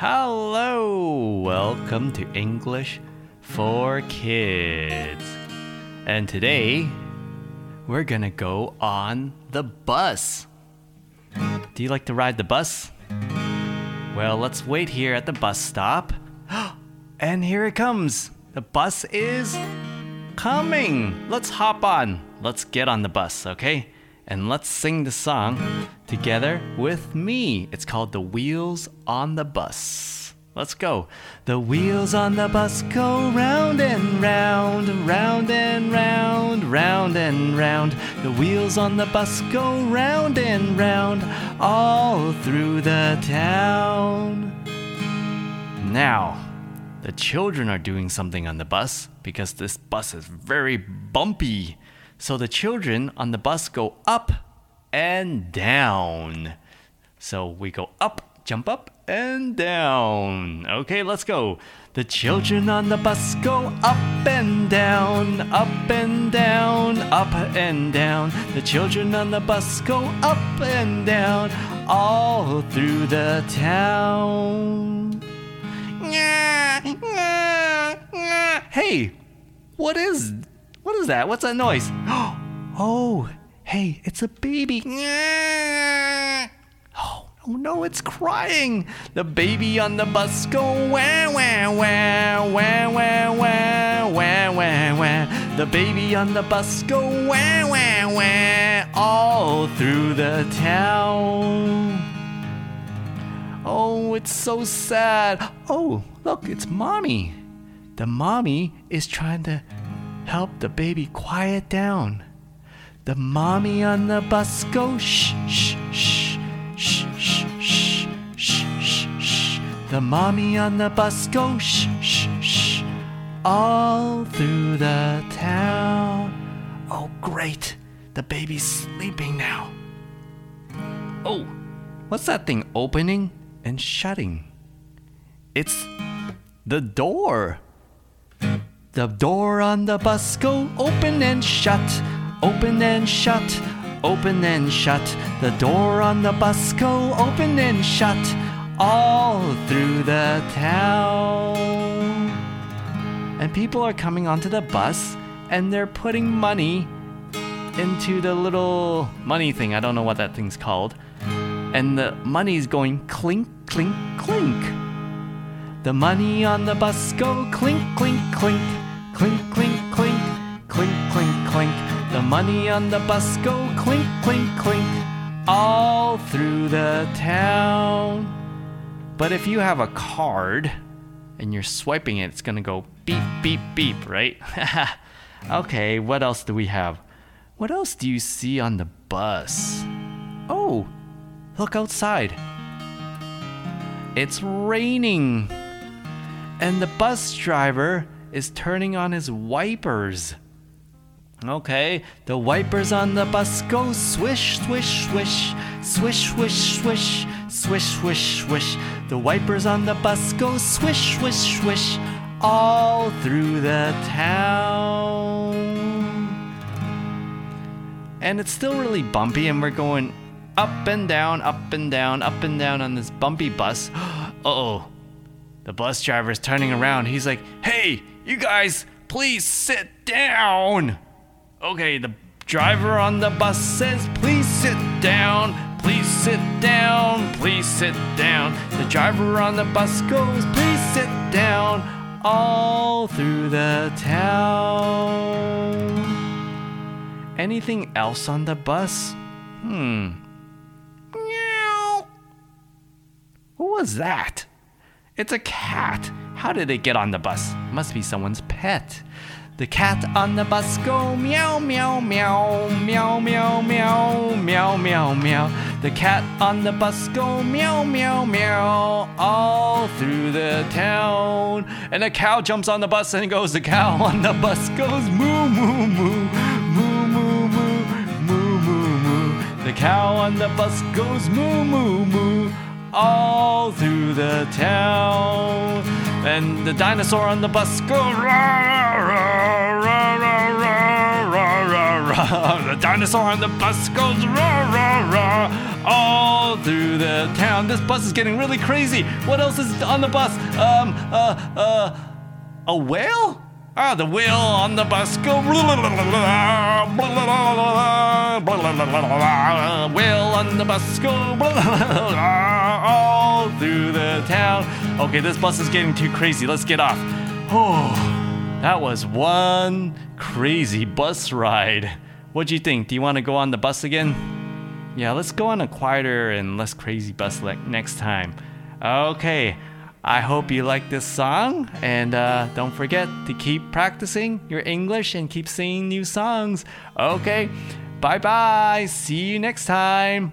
Hello, welcome to English for Kids. And today we're gonna go on the bus. Do you like to ride the bus? Well, let's wait here at the bus stop. And here it comes. The bus is coming. Let's hop on. Let's get on the bus, okay? And let's sing the song together with me. It's called The Wheels on the Bus. Let's go. The wheels on the bus go round and round, round and round, round and round. The wheels on the bus go round and round, all through the town. Now, the children are doing something on the bus because this bus is very bumpy. So the children on the bus go up and down. So we go up, jump up, and down. Okay, let's go. The children on the bus go up and down, up and down, up and down. The children on the bus go up and down, all through the town. Hey, what is what is that? What's that noise? Oh, hey, it's a baby. Oh, oh no, it's crying. The baby on the bus go wah wah wah wah wah wah wah wah wah. The baby on the bus go wah wah wah all through the town. Oh, it's so sad. Oh, look, it's mommy. The mommy is trying to help the baby quiet down. The mommy on the bus goes shh, shh, shh, shh, shh, shh, shh, shh, shh. The mommy on the bus goes shh, shh, shh, all through the town. Oh, great. The baby's sleeping now. Oh, what's that thing opening and shutting? It's the door. The door on the bus go open and shut, open and shut, open and shut. The door on the bus go open and shut, all through the town. And people are coming onto the bus and they're putting money into the little money thing. I don't know what that thing's called. And the money's going clink, clink, clink. The money on the bus go clink, clink, clink, clink, clink, clink, clink, clink, clink. Money on the bus go clink, clink, clink, all through the town. But if you have a card and you're swiping it, it's gonna go beep, beep, beep, right? okay, what else do we have? What else do you see on the bus? Oh, look outside. It's raining. And the bus driver is turning on his wipers. Okay, the wipers on the bus go swish, swish, swish, swish, swish, swish, swish, swish, swish. The wipers on the bus go swish, swish, swish, all through the town. And it's still really bumpy, and we're going up and down, up and down, up and down on this bumpy bus. Uh oh. The bus driver is turning around. He's like, hey, you guys, please sit down. Okay, the driver on the bus says, please sit down. Please sit down. Please sit down. The driver on the bus goes, please sit down. All through the town. Anything else on the bus? Hmm. Meow. What was that? It's a cat. How did it get on the bus? Must be someone's pet. The cat on the bus go meow meow meow meow meow meow meow meow meow. The cat on the bus go meow meow meow all through the town. And a cow jumps on the bus and goes. The cow on the bus goes moo moo moo moo moo moo moo moo moo. The cow on the bus goes moo moo moo all through the town. And the dinosaur on the bus goes rah, rah, dinosaur on the bus goes rah, rah, rah, all through the town. This bus is getting really crazy. What else is on the bus? Um, uh, uh, a whale? Ah, the wheel on the bus go. Wheel on the bus go all through the town. Okay, this bus is getting too crazy. Let's get off. Oh, that was one crazy bus ride. What do you think? Do you want to go on the bus again? Yeah, let's go on a quieter and less crazy bus like next time. Okay. I hope you like this song, and uh, don't forget to keep practicing your English and keep singing new songs. Okay, bye bye. See you next time.